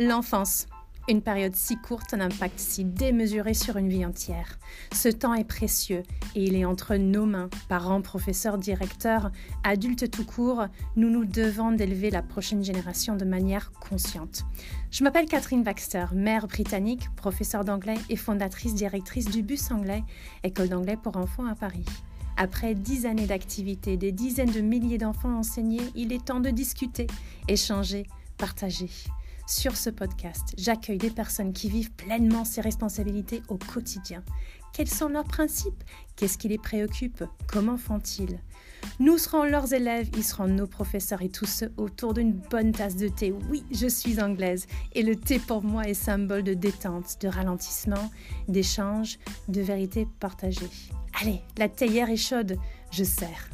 L'enfance. Une période si courte, un impact si démesuré sur une vie entière. Ce temps est précieux et il est entre nos mains. Parents, professeurs, directeurs, adultes tout court, nous nous devons d'élever la prochaine génération de manière consciente. Je m'appelle Catherine Baxter, mère britannique, professeure d'anglais et fondatrice directrice du Bus Anglais, école d'anglais pour enfants à Paris. Après dix années d'activité, des dizaines de milliers d'enfants enseignés, il est temps de discuter, échanger, partager. Sur ce podcast, j'accueille des personnes qui vivent pleinement ces responsabilités au quotidien. Quels sont leurs principes? Qu'est-ce qui les préoccupe? Comment font-ils? Nous serons leurs élèves, ils seront nos professeurs et tous ceux autour d'une bonne tasse de thé. Oui, je suis anglaise et le thé pour moi est symbole de détente, de ralentissement, d'échange, de vérité partagée. Allez, la théière est chaude, je sers.